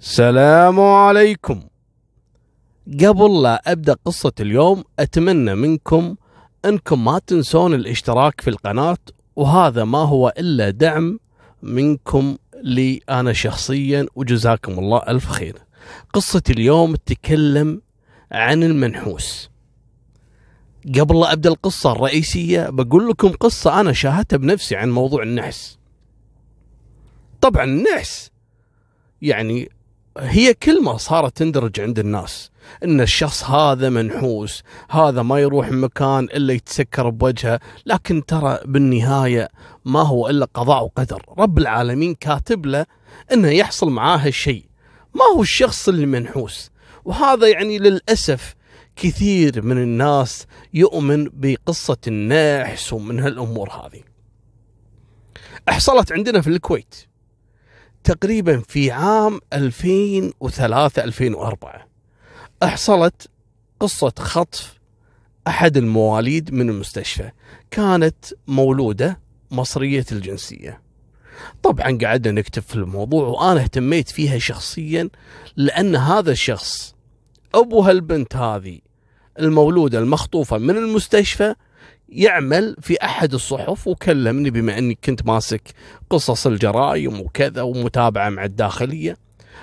السلام عليكم قبل لا أبدأ قصة اليوم أتمنى منكم أنكم ما تنسون الاشتراك في القناة وهذا ما هو إلا دعم منكم لي أنا شخصيا وجزاكم الله ألف خير. قصة اليوم تتكلم عن المنحوس. قبل لا أبدأ القصة الرئيسية بقول لكم قصة أنا شاهدتها بنفسي عن موضوع النحس. طبعا النحس يعني هي كلمة صارت تندرج عند الناس إن الشخص هذا منحوس هذا ما يروح مكان إلا يتسكر بوجهه لكن ترى بالنهاية ما هو إلا قضاء وقدر. رب العالمين كاتب له إنه يحصل معاه هالشيء. ما هو الشخص اللي منحوس. وهذا يعني للأسف كثير من الناس يؤمن بقصة النحس ومن هالأمور هذه. حصلت عندنا في الكويت. تقريبا في عام 2003 2004 حصلت قصة خطف أحد المواليد من المستشفى. كانت مولودة مصرية الجنسية. طبعا قعدنا نكتب في الموضوع وأنا اهتميت فيها شخصيا لأن هذا الشخص أبو هالبنت هذه المولودة المخطوفة من المستشفى يعمل في أحد الصحف وكلمني بما أني كنت ماسك قصص الجرائم وكذا ومتابعة مع الداخلية.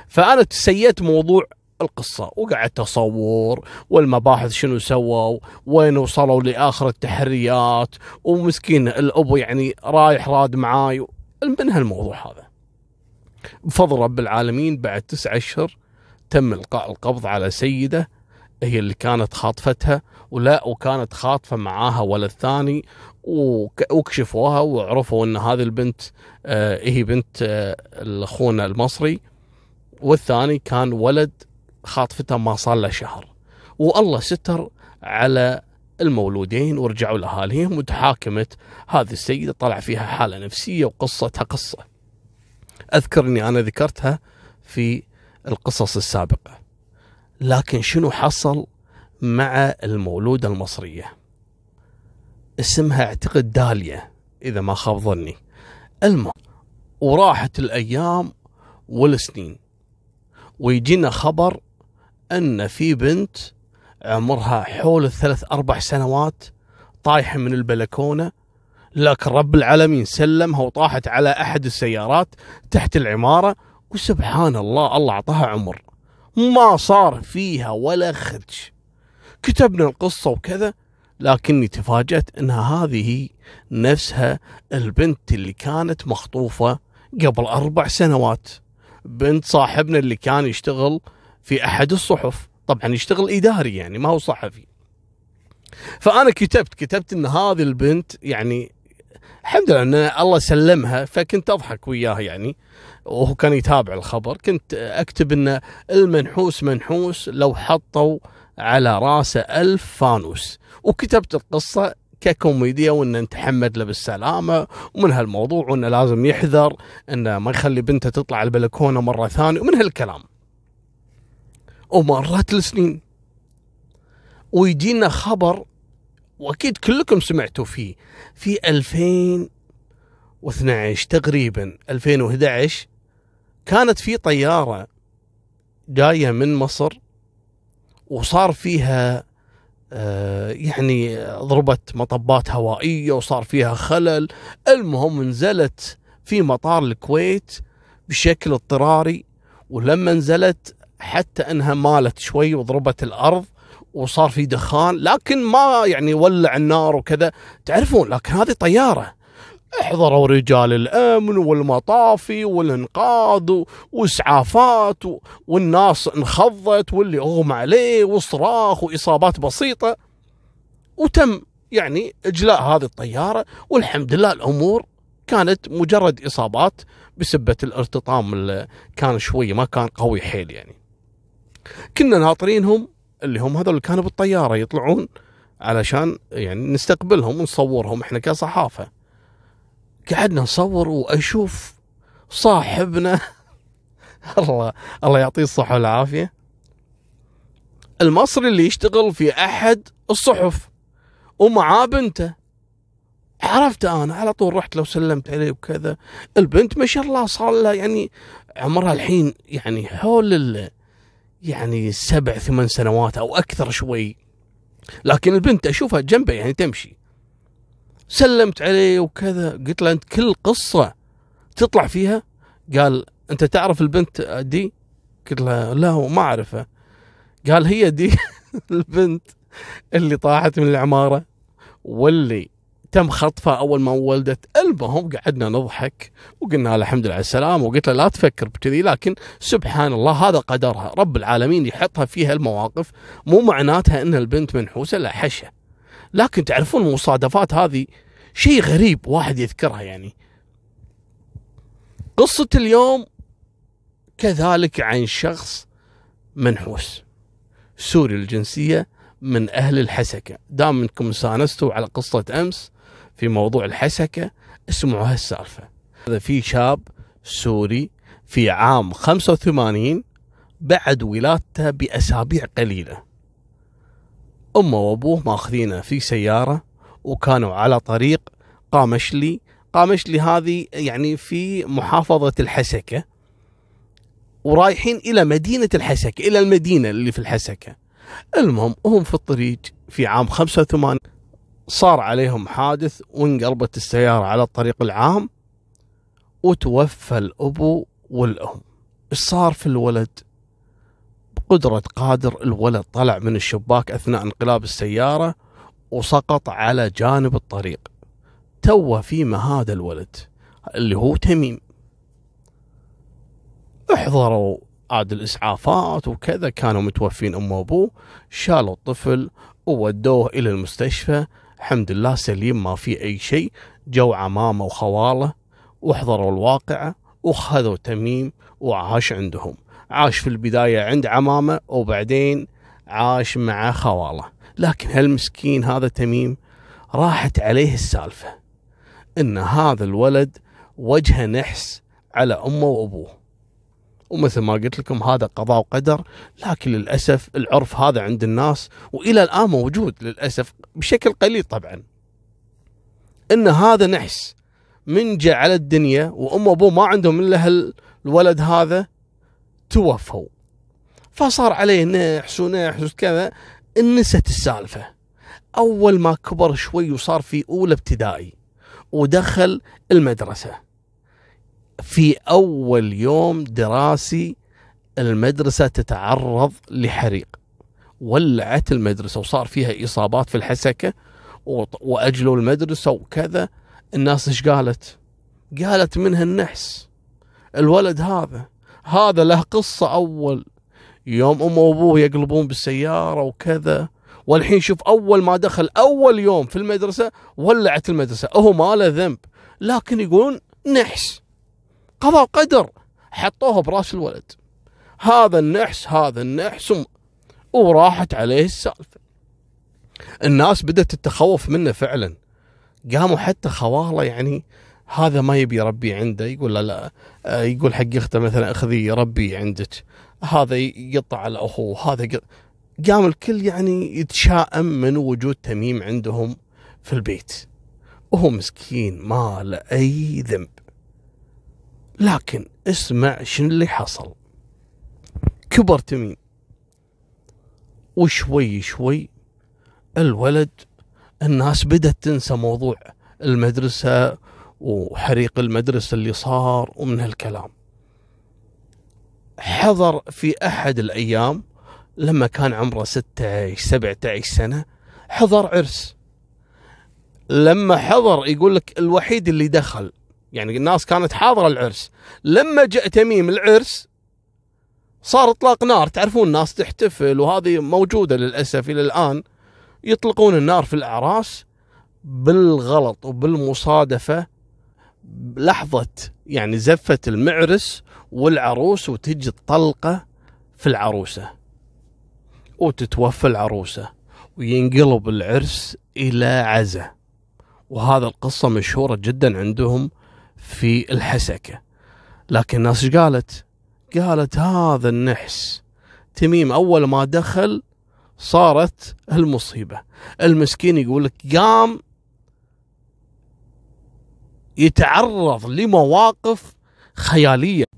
فأنا تسيت موضوع القصة وقعدت أصور والمباحث شنو سووا وين وصلوا لآخر التحريات ومسكين الأبو يعني رايح راد معاي. من هالموضوع هذا. بفضل رب العالمين بعد تسعة أشهر تم إلقاء القبض على سيدة هي اللي كانت خاطفتها. ولا وكانت خاطفة معاها ولد ثاني وكشفوها وعرفوا إن هذه البنت آه هي بنت آه اخونا المصري والثاني كان ولد خاطفته ما صار له شهر والله ستر على المولودين ورجعوا لاهاليهم وتحاكمت هذه السيدة طلع فيها حالة نفسية وقصتها قصة. اذكر اني أنا ذكرتها في القصص السابقة. لكن شنو حصل مع المولودة المصرية. اسمها اعتقد داليا إذا ما خاب ظني. المهم وراحت الأيام والسنين ويجينا خبر أن في بنت عمرها حول الثلاث أربع سنوات طايحة من البلكونة لكن رب العالمين سلمها وطاحت على أحد السيارات تحت العمارة وسبحان الله الله أعطاها عمر. ما صار فيها ولا خدش. كتبنا القصة وكذا لكني تفاجأت أنها هذه نفسها البنت اللي كانت مخطوفة قبل أربع سنوات. بنت صاحبنا اللي كان يشتغل في أحد الصحف. طبعا يشتغل إداري يعني ما هو صحفي. فأنا كتبت كتبت أن هذه البنت يعني الحمد لله إن الله سلمها فكنت أضحك وياه يعني. وهو كان يتابع الخبر كنت أكتب إن المنحوس منحوس لو حطوا على راسه ألف فانوس وكتبت القصة ككوميديا وانه نتحمد له بالسلامة ومن هالموضوع وانه لازم يحذر إنه ما يخلي بنته تطلع البلكونة مرة ثانية ومن هالكلام. ومرت السنين ويجينا خبر وأكيد كلكم سمعتوا فيه في 2012 تقريبا 2011 كانت في طيارة جاية من مصر وصار فيها آه يعني ضربت مطبات هوائية وصار فيها خلل. المهم نزلت في مطار الكويت بشكل اضطراري ولما نزلت حتى إنها مالت شوي وضربت الأرض وصار في دخان لكن ما يعني ولع النار وكذا. تعرفون لكن هذه طيارة. احضروا رجال الأمن والمطافي والإنقاذ واسعافات والناس انخضت واللي أغمى عليه وصراخ وإصابات بسيطة وتم يعني إجلاء هذه الطيارة والحمد لله الأمور كانت مجرد إصابات بسبة الارتطام اللي كان شوي ما كان قوي حيل يعني. كنا ناطرينهم اللي هم هذول كانوا بالطيارة يطلعون علشان يعني نستقبلهم ونصورهم إحنا كصحافة. قعدنا نصور وأشوف صاحبنا. الله الله يعطيه الصحة والعافية. المصري اللي يشتغل في أحد الصحف ومعاه بنته. عرفت أنا على طول رحت لو سلمت عليه وكذا. البنت ما شاء الله صار لها يعني عمرها الحين يعني حول يعني سبع ثمان سنوات أو أكثر شوي. لكن البنت أشوفها جنبه يعني تمشي. سلمت عليه وكذا. قلت له أنت كل قصة تطلع فيها؟ قال أنت تعرف البنت دي؟ قلت له لا ما اعرفها قال هي دي البنت اللي طاحت من العمارة واللي تم خطفها أول ما ولدت. المهم قعدنا نضحك وقلنا الحمد لله على السلامه وقلت له لا تفكر بكذي لكن سبحان الله هذا قدرها. رب العالمين يحطها في هالمواقف مو معناتها إن البنت منحوسة لا حشة. لكن تعرفون المصادفات هذه شيء غريب واحد يذكرها يعني. قصة اليوم كذلك عن شخص منحوس سوري الجنسية من أهل الحسكة. دامكم استانستوا على قصة أمس في موضوع الحسكة اسمعوا هالسالفة. هذا في شاب سوري في عام 85 بعد ولادته بأسابيع قليلة. أمه وأبوه ماخذينه في سيارة وكانوا على طريق قامشلي. قامشلي هذه يعني في محافظة الحسكة ورايحين إلى مدينة الحسكة إلى المدينة اللي في الحسكة. المهم هم في الطريق في عام 85 صار عليهم حادث وانقلبت السيارة على الطريق العام وتوفى الأبو والأم. إيش صار في الولد؟ بقدرة قادر الولد طلع من الشباك أثناء انقلاب السيارة وسقط على جانب الطريق. توه فيما هذا الولد اللي هو تميم. احضروا عاد الإسعافات وكذا كانوا متوفين أمه وأبوه. شالوا الطفل وودوه إلى المستشفى. الحمد لله سليم ما في أي شيء. جو عمامة وخواله واحضروا الواقعة وخذوا تميم وعاش عندهم. عاش في البداية عند عمامة وبعدين عاش مع خواله لكن هالمسكين هذا تميم راحت عليه السالفة إن هذا الولد وجه نحس على أمه وأبوه. ومثل ما قلت لكم هذا قضاء وقدر لكن للأسف العرف هذا عند الناس وإلى الآن موجود للأسف بشكل قليل طبعا. إن هذا نحس من جاء على الدنيا وأم وأبوه ما عندهم إلا الولد هذا توفوا. فصار عليه نحس ونحس وكذا نست السالفة. أول ما كبر شوي وصار في أولى ابتدائي ودخل المدرسة. في أول يوم دراسي المدرسة تتعرض لحريق. ولعت المدرسة وصار فيها إصابات في الحسكة وأجلوا المدرسة وكذا. الناس إيش قالت؟ قالت منها النحس. الولد هذا هذا له قصة أول. يوم امه وأبوه يقلبون بالسيارة وكذا. والحين شوف أول ما دخل أول يوم في المدرسة ولعت المدرسة. هو ما له ذنب. لكن يقولون نحس. قضاء قدر. حطوها برأس الولد. هذا النحس هذا النحس. وراحت عليه السالفة. الناس بدأت تتخوف منه فعلا. قاموا حتى خواله يعني هذا ما يبي يربي عنده. يقول لا لا آه، يقول حق أخته مثلا أخذي ربي عندك. هذا يقطع على أخوه هذا قام الكل يعني يتشائم من وجود تميم عندهم في البيت. وهو مسكين ما له أي ذنب. لكن اسمع شنو اللي حصل. كبر تميم. وشوي شوي الولد الناس بدأت تنسى موضوع المدرسة وحريق المدرسة اللي صار ومن هالكلام. حضر في أحد الأيام لما كان عمره 16 17 سنة حضر عرس. لما حضر يقول لك الوحيد اللي دخل يعني الناس كانت حاضرة العرس. لما جاء تميم العرس صار إطلاق نار. تعرفون الناس تحتفل وهذه موجودة للأسف إلى الآن. يطلقون النار في الأعراس بالغلط وبالمصادفة لحظة يعني زفه المعرس والعروس وتجي الطلقة في العروسة. وتتوفى العروسة وينقلب العرس إلى عزه وهذا القصة مشهورة جدا عندهم في الحسكة. لكن الناس إيش قالت؟ قالت هذا النحس تميم. أول ما دخل صارت المصيبة. المسكين يقول لك قام يتعرض لمواقف خيالية.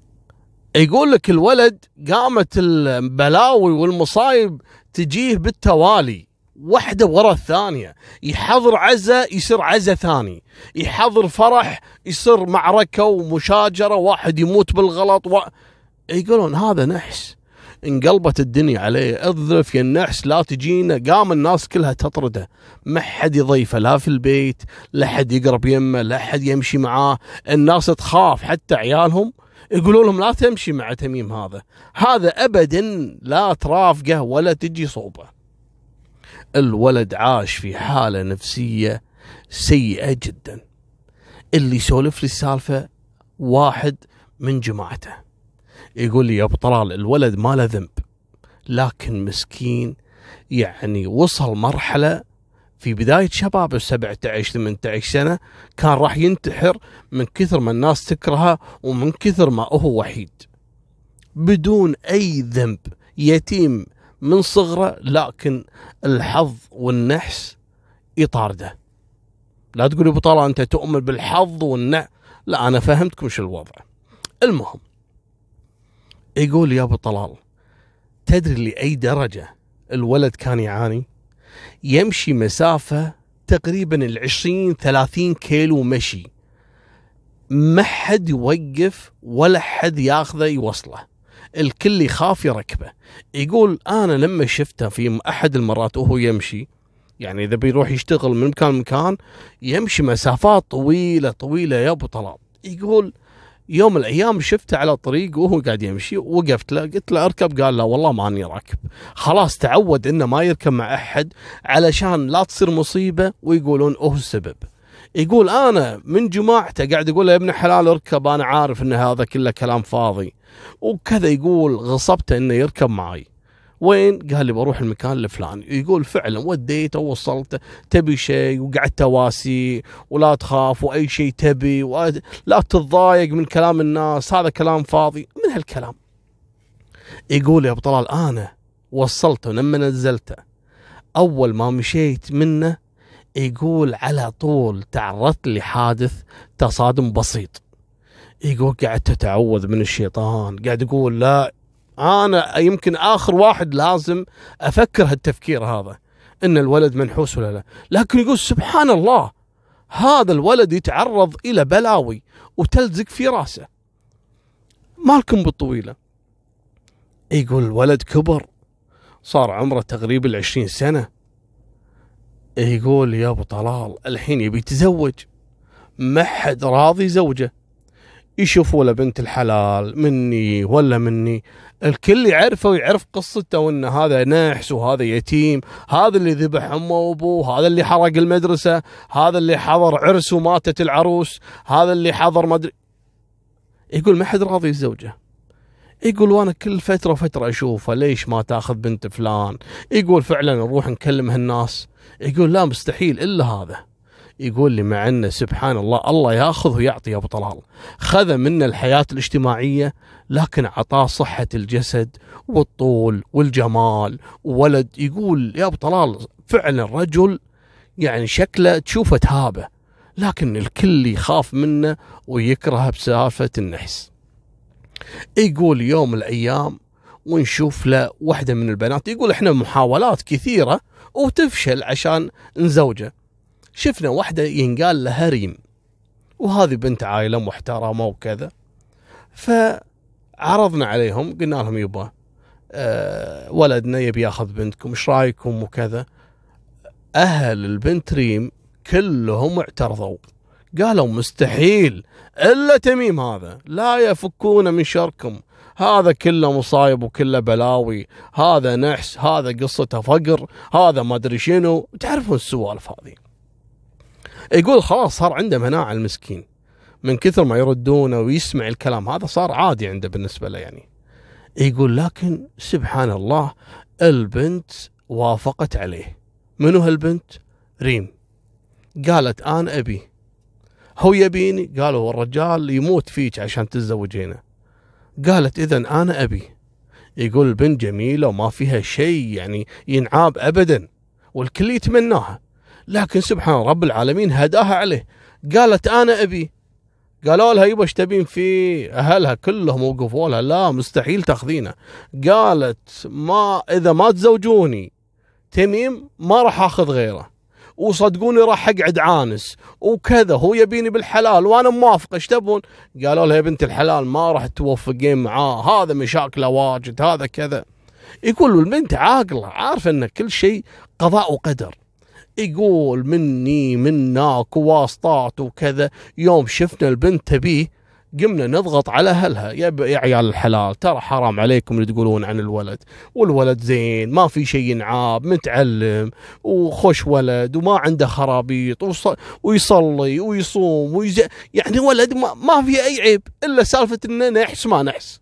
يقول لك الولد قامت البلاوي والمصايب تجيه بالتوالي واحدة ورا الثانية يحضر عزة يصير عزة ثاني يحضر فرح يصير معركة ومشاجرة واحد يموت بالغلط و... يقولون هذا نحس انقلبت الدنيا عليه اضرف يا النحس لا تجينا قام الناس كلها تطرده ما حد يضيفه لا في البيت لا حد يقرب يمه لا حد يمشي معاه الناس تخاف حتى عيالهم يقولوا لهم لا تمشي مع تميم هذا. هذا ابدا لا ترافقه ولا تجي صوبة. الولد عاش في حالة نفسية سيئة جدا. اللي يسولف لي السالفة واحد من جماعته. يقول لي يا أبو طلال الولد ما له ذنب لكن مسكين يعني وصل مرحلة في بداية شبابه 17 18 سنة كان راح ينتحر من كثر ما الناس تكرهه ومن كثر ما هو وحيد. بدون أي ذنب يتيم من صغره لكن الحظ والنحس يطارده لا تقولي أبو طلال أنت تؤمن بالحظ والنع لا أنا فهمتكم شو الوضع. المهم يقول يا أبو طلال تدري لأي درجة الولد كان يعاني؟ يمشي مسافة تقريبا العشرين ثلاثين كيلو مشي. ما حد يوقف ولا حد ياخذه يوصله. الكل يخاف يركبه. يقول أنا لما شفته في أحد المرات وهو يمشي يعني إذا بيروح يشتغل من مكان لمكان يمشي مسافات طويلة طويلة يا أبو طلال. يقول يوم من الأيام شفته على الطريق وهو قاعد يمشي وقفت له قلت له أركب قال لا والله ماني راكب. خلاص تعود إنه ما يركب مع أحد علشان لا تصير مصيبة ويقولون هو السبب. يقول أنا من جماعته قاعد يقول له يا ابن حلال اركب أنا عارف إن هذا كله كلام فاضي. وكذا يقول غصبته إنه يركب معي. وين؟ قال لي بروح المكان الفلاني. يقول فعلا وديته ووصلته تبي شيء؟ وقعدت تواسي ولا تخاف وأي شيء تبي. لا تتضايق من كلام الناس هذا كلام فاضي. من هالكلام؟ يقول يا أبو طلال أنا وصلته لما نزلته أول ما مشيت منه يقول على طول تعرضت لحادث تصادم بسيط. يقول قعدت أتعوذ من الشيطان. قاعد يقول لا أنا يمكن آخر واحد لازم أفكر هالتفكير هذا إن الولد منحوس ولا لا. لكن يقول سبحان الله هذا الولد يتعرض إلى بلاوي وتلزق في رأسه. مالكم بالطويلة. يقول الولد كبر صار عمره تقريبا العشرين سنة. يقول يا أبو طلال الحين يبي يتزوج. ما حد راضي زوجه يشوفوا له بنت الحلال مني ولا مني. الكل يعرفه ويعرف قصته وإن هذا نحس وهذا يتيم هذا اللي ذبح أمه وأبوه هذا اللي حرق المدرسة هذا اللي حضر عرس وماتت العروس هذا اللي حضر مدري. يقول ما حد راضي يتزوجه يقول وأنا كل فترة وفترة أشوفه ليش ما تأخذ بنت فلان؟ يقول فعلا نروح نكلم هالناس. يقول لا مستحيل إلا هذا. يقول لي مع إنه سبحان الله الله ياخذ ويعطي يا أبو طلال. خذ منا الحياة الاجتماعية لكن عطاه صحة الجسد والطول والجمال. وولد يقول يا أبو طلال فعلا رجل يعني شكله تشوفه تهابه لكن الكل يخاف منه ويكرهه بسالفة النحس. يقول يوم من الأيام ونشوف له واحدة من البنات يقول إحنا محاولات كثيرة وتفشل عشان نزوجه. شفنا واحدة ينقال لها ريم وهذه بنت عائلة محترمة وكذا. فعرضنا عليهم قلنا لهم يبا أه ولدنا يبي ياخذ بنتكم إيش رأيكم وكذا. أهل البنت ريم كلهم اعترضوا. قالوا مستحيل إلا تميم هذا لا يفكون من شركم. هذا كله مصايب وكله بلاوي هذا نحس هذا قصته فقر هذا ما أدري شنو. تعرفون السوالف هذه؟ يقول خلاص صار عنده مناعه المسكين. من كثر ما يردونه ويسمع الكلام هذا صار عادي عنده بالنسبة له يعني. يقول لكن سبحان الله البنت وافقت عليه. منو هالبنت؟ ريم. قالت أنا أبي. هو يبيني؟ قالوا الرجال يموت فيك عشان تتزوجينه. قالت اذا أنا أبي. يقول البنت جميلة وما فيها شيء يعني ينعاب ابدا. والكل يتمناها. لكن سبحان رب العالمين هداها عليه. قالت أنا أبي. قالوا لها يبا إيش تبين فيه أهلها؟ كلهم وقفوا لها. لا مستحيل تأخذينه. قالت ما إذا ما تزوجوني تميم ما راح أخذ غيره. وصدقوني راح أقعد عانس. وكذا هو يبيني بالحلال وأنا موافق. إيش تبون؟ قالوا لها يا بنت الحلال ما راح توفقين معاه هذا مشاكله واجد هذا كذا. يقول البنت عاقلة عارفة إن كل شيء قضاء وقدر. يقول مني مناك وواسطات وكذا. يوم شفنا البنت تبيه قمنا نضغط على أهلها. يا, يا عيال الحلال ترى حرام عليكم اللي تقولون عن الولد. والولد زين ما في شيء ينعاب متعلم وخش ولد وما عنده خرابيط ويصلي ويصوم ويز... يعني ولد ما, ما في أي عيب إلا سالفة انه نحس ما نحس.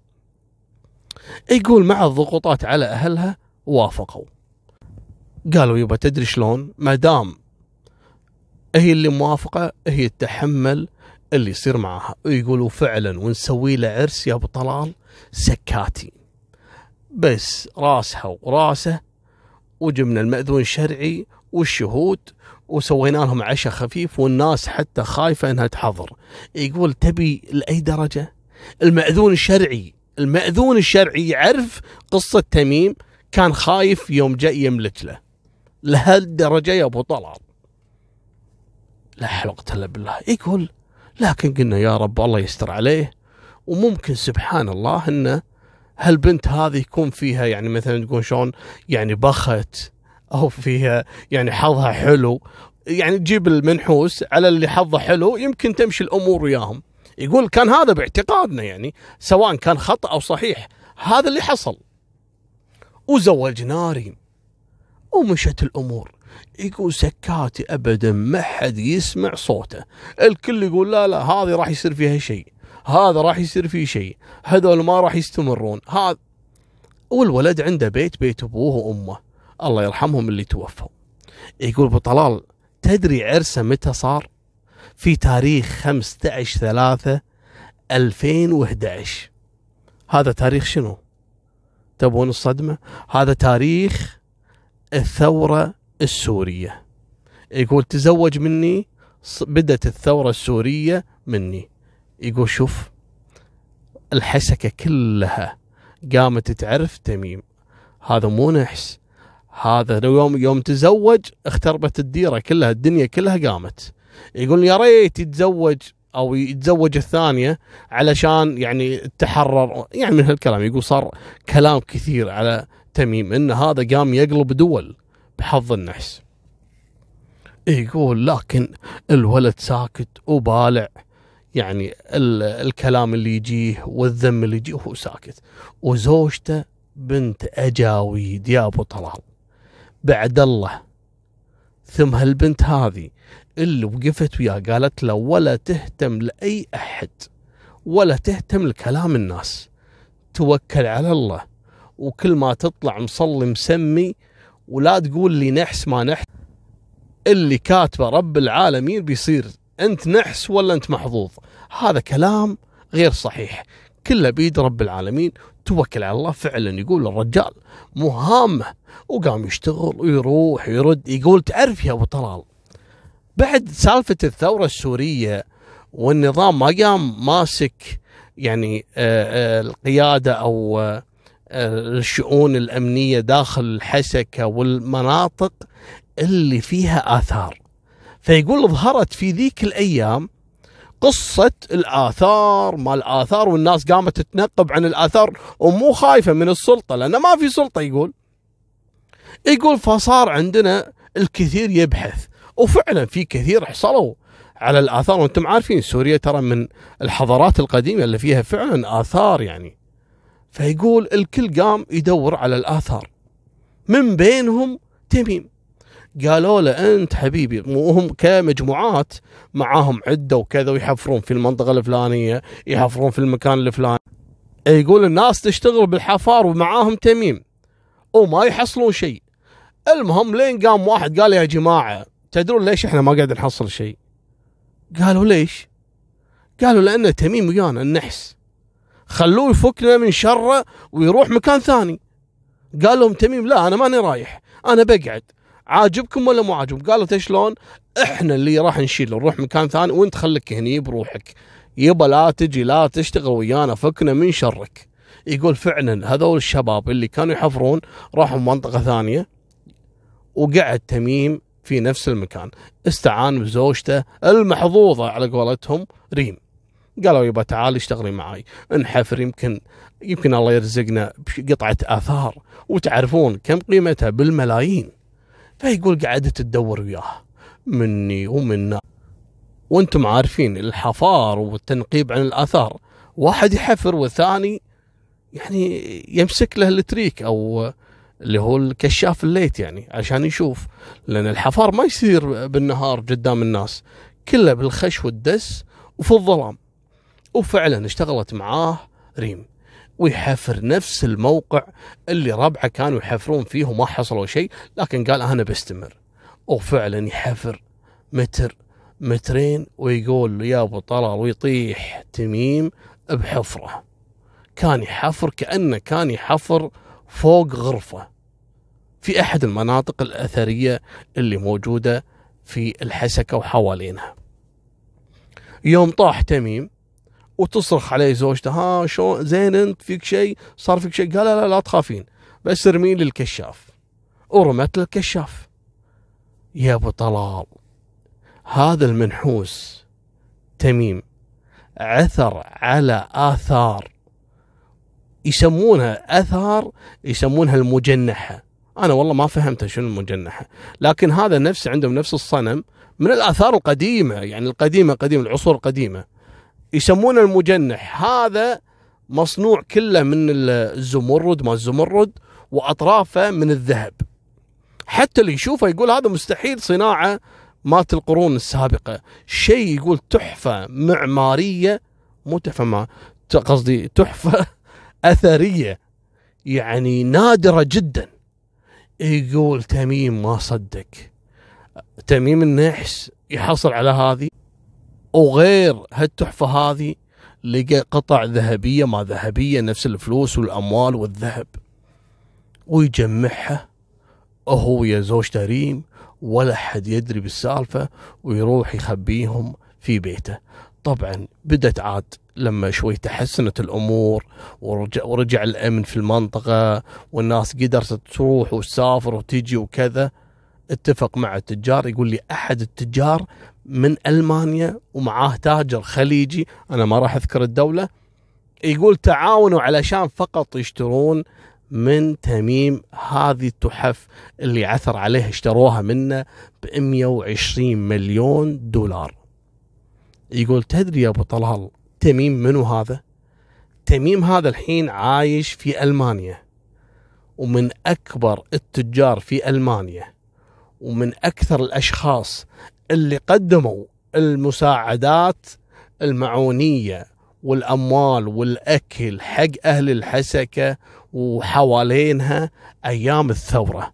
يقول مع الضغوطات على أهلها وافقوا. قالوا يبا تدري شلون؟ ما دام هي اللي موافقة هي تتحمل اللي يصير معها ويقولوا فعلا ونسوي له عرس يا أبو طلال سكاتي. بس راسها وراسه وجبنا المأذون الشرعي والشهود وسوينا لهم عشاء خفيف والناس حتى خايفة إنها تحضر. يقول تبي لأي درجة؟ المأذون الشرعي المأذون الشرعي يعرف قصة تميم كان خايف يوم جاء يملك له. لهالدرجة يا أبو طلال. لا حول إلا بالله. يقول لكن قلنا يا رب الله يستر عليه وممكن سبحان الله انه هالبنت هذه يكون فيها يعني مثلا تقول شلون يعني بخت أو فيها يعني حظها حلو يعني تجيب المنحوس على اللي حظه حلو يمكن تمشي الأمور وياهم. يقول كان هذا باعتقادنا يعني سواء كان خطأ أو صحيح هذا اللي حصل. وزوجنا ريم. ومشت الأمور. يقول سكاتي ابدا ما حد يسمع صوته. الكل يقول لا لا هذه راح يصير فيها شيء. هذا راح يصير فيه شيء. هذول ما راح يستمرون. هذا والولد عنده بيت بيت أبوه وأمه. الله يرحمهم اللي توفوا. يقول أبو طلال تدري عرسه متى صار؟ في تاريخ 15 3 2011 هذا تاريخ شنو؟ تبون الصدمة؟ هذا تاريخ الثورة السورية. يقول تزوج مني بدت الثورة السورية مني. يقول شوف الحسكة كلها قامت تعرف تميم. هذا مو نحس. هذا يوم يوم تزوج اختربت الديرة كلها الدنيا كلها قامت. يقول يا ريت يتزوج أو يتزوج الثانية علشان يعني تحرر يعني من هالكلام. يقول صار كلام كثير على تميم ان هذا قام يقلب دول بحظ النحس. يقول لكن الولد ساكت وبالع. يعني الكلام اللي يجيه والذم اللي يجيه وهو ساكت. وزوجته بنت أجاويد يا أبو طلال. بعد الله. ثم هالبنت هذه اللي وقفت وياه قالت له ولا تهتم لأي أحد. ولا تهتم لكلام الناس. توكل على الله. وكل ما تطلع مصلي مسمي ولا تقول لي نحس ما نحس. اللي كاتبه رب العالمين بيصير أنت نحس ولا أنت محظوظ. هذا كلام غير صحيح. كله بيد رب العالمين. توكل على الله فعلا يقول الرجال مهامه وقام يشتغل ويروح ويرد يقول تعرف يا أبو طلال بعد سالفة الثورة السورية والنظام ما قام ماسك يعني آه، آه، القيادة أو آه، الشؤون الأمنية داخل الحسكه والمناطق اللي فيها آثار. فيقول ظهرت في ذيك الأيام قصة الآثار ما الآثار والناس قامت تتنقب عن الآثار ومو خايفة من السلطة لأن ما في سلطة يقول. يقول فصار عندنا الكثير يبحث وفعلا في كثير حصلوا على الآثار. وأنتم عارفين سوريا ترى من الحضارات القديمة اللي فيها فعلا آثار يعني. فيقول الكل قام يدور على الآثار. من بينهم تميم. قالوا له أنت حبيبي وهم كمجموعات معاهم عدة وكذا ويحفرون في المنطقة الفلانية يحفرون في المكان الفلاني. يقول الناس تشتغل بالحفار ومعاهم تميم. وما يحصلون شيء. المهم لين قام واحد قال يا جماعة تدرون ليش إحنا ما قاعد نحصل شيء؟ قالوا ليش؟ قالوا لأن تميم ويانا النحس خلوه يفكنا من شره ويروح مكان ثاني. قال لهم تميم لا أنا ماني رايح أنا بقعد. عاجبكم ولا مو عاجبكم؟ قالوا شلون إحنا اللي راح نشيل نروح مكان ثاني وانت خليك هني بروحك. يبا لا تجي لا تشتغل ويانا فكنا من شرك. يقول فعلا هذول الشباب اللي كانوا يحفرون راحوا منطقة ثانية وقعد تميم في نفس المكان. استعان بزوجته المحظوظة على قولتهم ريم. قالوا يبا تعال اشتغلي معاي. انحفر يمكن يمكن الله يرزقنا بقطعة آثار. وتعرفون كم قيمتها بالملايين. فيقول قعدت تدور وياه مني ومنا. وأنتم عارفين الحفار والتنقيب عن الآثار. واحد يحفر والثاني يعني يمسك له التريك أو اللي هو الكشاف الليت يعني عشان يشوف. لأن الحفار ما يصير بالنهار قدام الناس. كله بالخش والدس وفي الظلام. وفعلا اشتغلت معاه ريم. ويحفر نفس الموقع اللي ربعه كانوا يحفرون فيه وما حصلوا شيء لكن قال أنا بستمر. وفعلا يحفر متر مترين ويقول يا أبو طلال ويطيح تميم بحفره. كان يحفر كأنه كان يحفر فوق غرفة في أحد المناطق الأثرية اللي موجودة في الحسكة وحوالينها. يوم طاح تميم وتصرخ عليه زوجته ها شو زين أنت فيك شيء؟ صار فيك شيء. قال لا لا, لا تخافين بس ارمي لي الكشاف. ورمت له الكشاف. يا أبو طلال هذا المنحوس تميم عثر على آثار يسمونها أثار يسمونها المجنحة. أنا والله ما فهمت شنو المجنحة لكن هذا نفس عندهم نفس الصنم من الآثار القديمة يعني القديمة قديمة العصور القديمة. يسمونه المجنح. هذا مصنوع كله من الزمرد ما الزمرد وأطرافه من الذهب. حتى اللي يشوفه يقول هذا مستحيل صناعة مات القرون السابقة. شيء يقول تحفة معمارية مو تحفة قصدي تحفة أثرية. يعني نادرة جدا. يقول تميم ما صدق. تميم النحس يحصل على هذه. وغير هالتحفة هذه لقى قطع ذهبية ما ذهبية نفس الفلوس والأموال والذهب ويجمعها هو يا زوجته ريم ولا حد يدري بالسالفة ويروح يخبيهم في بيته. طبعا بدت عاد لما شوي تحسنت الأمور ورجع, ورجع الأمن في المنطقة والناس قدرت تروح وتسافر وتجي وكذا. اتفق مع التجار يقول لي أحد التجار من ألمانيا ومعاه تاجر خليجي أنا ما راح أذكر الدولة يقول تعاونوا علشان فقط يشترون من تميم هذه التحف اللي عثر عليها اشتروها منه ب 120 مليون دولار. يقول تدري يا أبو طلال تميم منو هذا؟ تميم هذا الحين عايش في ألمانيا ومن أكبر التجار في ألمانيا ومن أكثر الأشخاص اللي قدموا المساعدات المعونية والأموال والأكل حق أهل الحسكة وحوالينها أيام الثورة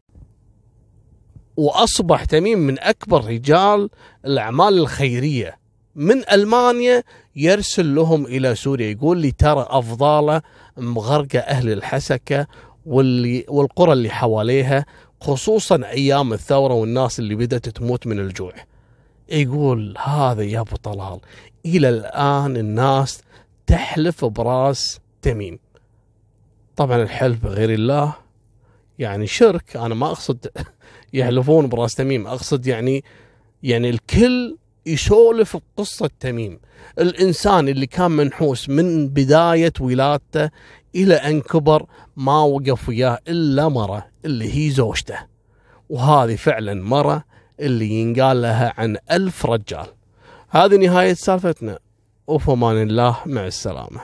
وأصبح تميم من أكبر رجال الأعمال الخيرية من ألمانيا يرسل لهم إلى سوريا يقول لي ترى أفضاله مغرقة أهل الحسكة واللي والقرى اللي حواليها خصوصا أيام الثورة والناس اللي بدأت تموت من الجوع. يقول هذا يا أبو طلال إلى الآن الناس تحلف براس تميم. طبعا الحلف بغير الله يعني شرك أنا ما أقصد يحلفون براس تميم أقصد يعني يعني الكل يسولف بقصة تميم الإنسان اللي كان منحوس من بداية ولادته إلى أن كبر ما وقف وياه إلا مرة اللي هي زوجته وهذه فعلا مرة اللي ينقال لها عن ألف رجال. هذه نهاية سالفتنا. وفمان الله مع السلامة.